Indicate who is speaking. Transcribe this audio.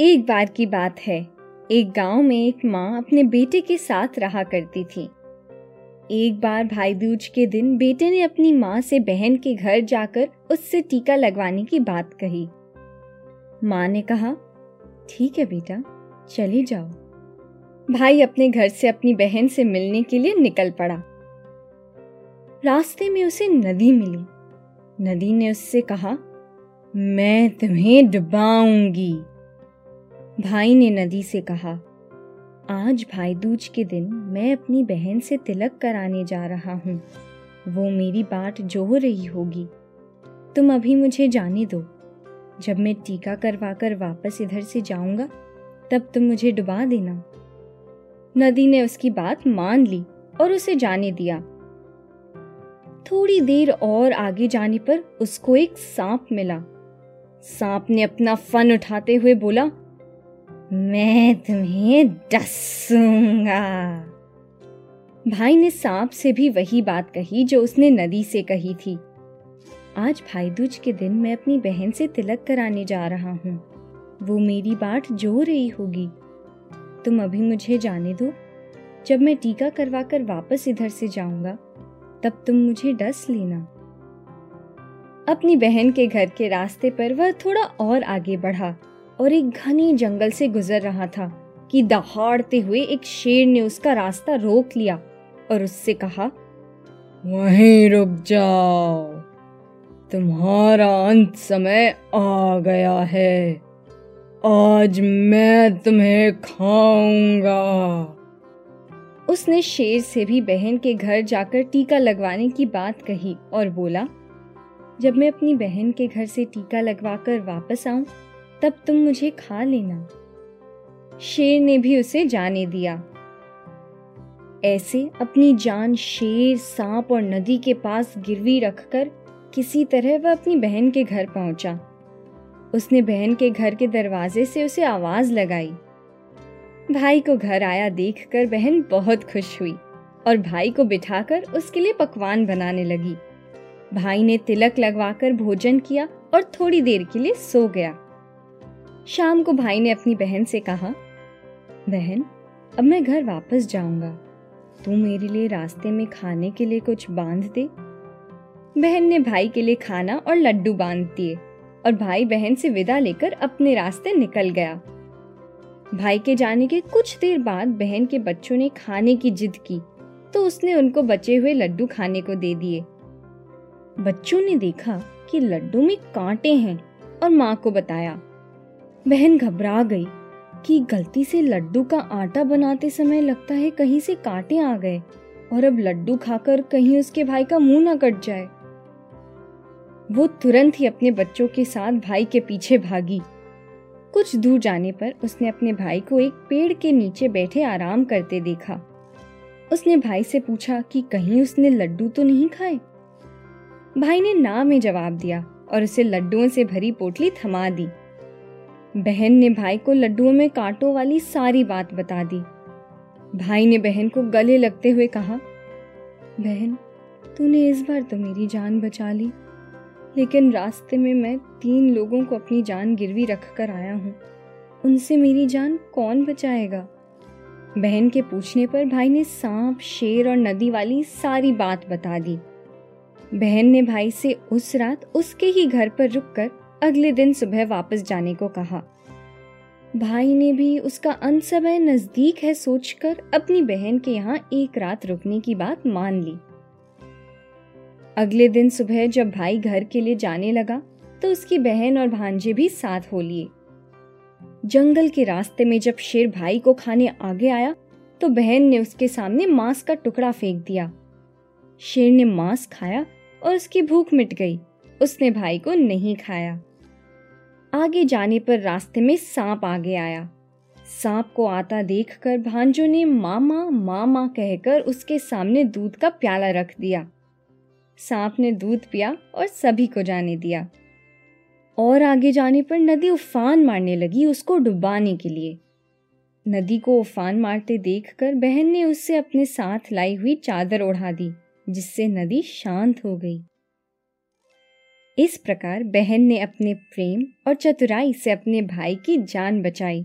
Speaker 1: एक बार की बात है। एक गाँव में एक माँ अपने बेटे के साथ रहा करती थी। एक बार भाई दूज के दिन बेटे ने अपनी माँ से बहन के घर जाकर उससे टीका लगवाने की बात कही। माँ ने कहा, ठीक है बेटा, चले जाओ। भाई अपने घर से अपनी बहन से मिलने के लिए निकल पड़ा। रास्ते में उसे नदी मिली। नदी ने उससे कहा, मैं तुम्हें डुबाऊँगी। भाई ने नदी से कहा, आज भाई दूज के दिन मैं अपनी बहन से तिलक कराने जा रहा हूँ। वो मेरी बाट जो रही होगी। तुम अभी मुझे जाने दो। जब मैं टीका करवा कर वापस इधर से जाऊँगा, तब तुम मुझे डुबा देना। नदी ने उसकी बात मान ली और उसे जाने दिया। थोड़ी देर और आगे जाने पर उसको एक सांप मिला। सांप ने अपना फन उठाते हुए बोला मैं तुम्हें डसूँगा। भाई ने सांप से भी वही बात कही जो उसने नदी से कही थी। आज भाई दूज के दिन मैं अपनी बहन से तिलक कराने जा रहा हूँ। वो मेरी बाट जो रही होगी। तुम अभी मुझे जाने दो। जब मैं टीका करवा कर वापस इधर से जाऊँगा, तब तुम मुझे डस लेना। अपनी बहन के घर के रास्ते पर वह थोड़ा और आगे बढ़ा। और एक घने जंगल से गुजर रहा था कि दहाड़ते हुए एक शेर ने उसका रास्ता रोक लिया और उससे कहा,
Speaker 2: वहीं रुक जाओ। तुम्हारा अंत समय आ गया है। आज मैं तुम्हें खाऊँगा।
Speaker 1: उसने शेर से भी बहन के घर जाकर टीका लगवाने की बात कही और बोला, जब मैं अपनी बहन के घर से टीका लगवाकर वापस आऊँ तब तुम मुझे खा लेना। शेर ने भी उसे जाने दिया। ऐसे अपनी जान शेर, सांप और नदी के पास गिरवी रखकर किसी तरह वह अपनी बहन के घर पहुँचा। उसने बहन के घर के दरवाजे से उसे आवाज़ लगाई। भाई को घर आया देखकर बहन बहुत खुश हुई और भाई को बिठाकर उसके लिए पकवान बनाने लगी। भाई ने तिलक लगवाकर भोजन किया और थोड़ी देर के लिए सो गया। शाम को भाई ने अपनी बहन से कहा, बहन, अब मैं घर वापस जाऊँगा। तू मेरे लिए रास्ते में खाने के लिए कुछ बाँध दे। बहन ने भाई के लिए खाना और लड्डू बाँध दिए और भाई बहन से विदा लेकर अपने रास्ते निकल गया। भाई के जाने के कुछ देर बाद बहन के बच्चों ने खाने की जिद की तो उसने उनको बचे हुए लड्डू खाने को दे दिए। बच्चों ने देखा कि लड्डू में कांटे हैं और माँ को बताया। बहन घबरा गई कि गलती से लड्डू का आटा बनाते समय लगता है कहीं से कांटे आ गए और अब लड्डू खाकर कहीं उसके भाई का मुँह ना कट जाए। वो तुरंत ही अपने बच्चों के साथ भाई के पीछे भागी। कुछ दूर जाने पर उसने अपने भाई को एक पेड़ के नीचे बैठे आराम करते देखा। उसने भाई से पूछा कि कहीं उसने लड्डू तो नहीं खाए? भाई ने ना में जवाब दिया और उसे लड्डुओं से भरी पोटली थमा दी। बहन ने भाई को लड्डुओं में कांटों वाली सारी बात बता दी। भाई ने बहन को गले लगते हुए कहा, बहन, तूने इस बार तो मेरी जान बचा ली, लेकिन रास्ते में मैं तीन लोगों को अपनी जान गिरवी रख कर आया हूँ। उनसे मेरी जान कौन बचाएगा? बहन के पूछने पर भाई ने सांप, शेर और नदी वाली सारी बात बता दी। बहन ने भाई से उस रात उसके ही घर पर रुककर अगले दिन सुबह वापस जाने को कहा। भाई ने भी उसका अंत समय नज़दीक है सोचकर अपनी बहन के यहाँ एक रात रुकने की बात मान ली। अगले दिन सुबह जब भाई घर के लिए जाने लगा तो उसकी बहन और भांजे भी साथ हो लिए। जंगल के रास्ते में जब शेर भाई को खाने आगे आया तो बहन ने उसके सामने मांस का टुकड़ा फेंक दिया। शेर ने मांस खाया और उसकी भूख मिट गई। उसने भाई को नहीं खाया। आगे जाने पर रास्ते में सांप आगे आया। सांप को आता देखकर भांजो ने मामा मामा कहकर उसके सामने दूध का प्याला रख दिया। सांप ने दूध पिया और सभी को जाने दिया। और आगे जाने पर नदी उफान मारने लगी उसको डुबाने के लिए। नदी को उफान मारते देखकर बहन ने उससे अपने साथ लाई हुई चादर ओढ़ा दी, जिससे नदी शांत हो गई। इस प्रकार बहन ने अपने प्रेम और चतुराई से अपने भाई की जान बचाई।